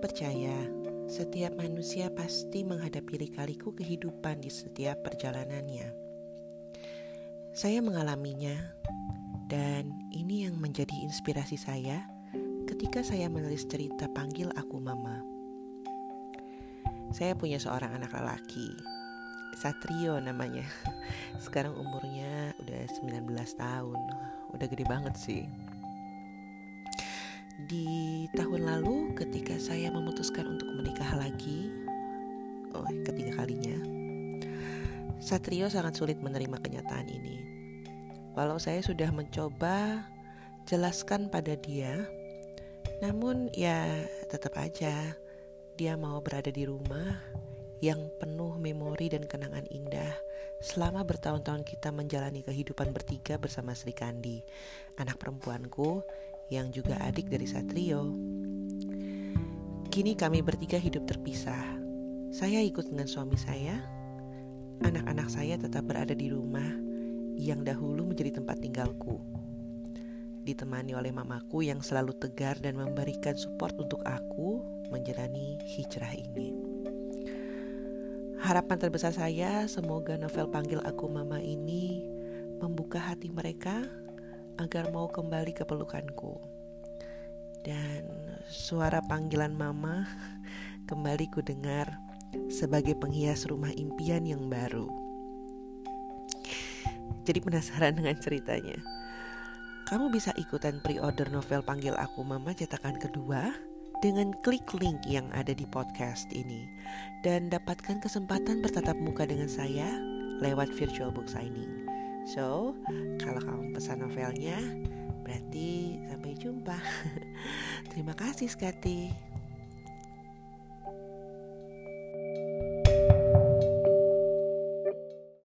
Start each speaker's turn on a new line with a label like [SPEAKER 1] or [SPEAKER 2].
[SPEAKER 1] percaya setiap manusia pasti menghadapi lika-liku kehidupan di setiap perjalanannya. Saya mengalaminya, dan ini yang menjadi inspirasi saya ketika saya menulis cerita Panggil Aku Mama. Saya punya seorang anak lelaki, Satrio namanya. Sekarang umurnya udah 19 tahun, udah gede banget sih di tahun lalu ketika saya memutuskan untuk menikah lagi oh ketiga kalinya Satrio sangat sulit menerima kenyataan ini. Walau saya sudah mencoba jelaskan pada dia namun ya tetap aja dia mau berada di rumah yang penuh memori dan kenangan indah selama bertahun-tahun kita menjalani kehidupan bertiga bersama Sri Kandi, anak perempuanku yang juga adik dari Satrio. Kini kami bertiga hidup terpisah. Saya ikut dengan suami saya. Anak-anak saya tetap berada di rumah yang dahulu menjadi tempat tinggalku. Ditemani oleh mamaku yang selalu tegar dan memberikan support untuk aku menjalani hijrah ini. Harapan terbesar saya semoga novel Panggil Aku Mama ini membuka hati mereka agar mau kembali ke pelukanku. Dan suara panggilan mama kembali ku dengar sebagai penghias rumah impian yang baru. Jadi penasaran dengan ceritanya. Kamu bisa ikutan pre-order novel Panggil Aku Mama cetakan kedua dengan klik link yang ada di podcast ini dan dapatkan kesempatan bertatap muka dengan saya lewat virtual book signing. So, kalau kamu pesan novelnya, berarti sampai jumpa. Terima kasih, Skati.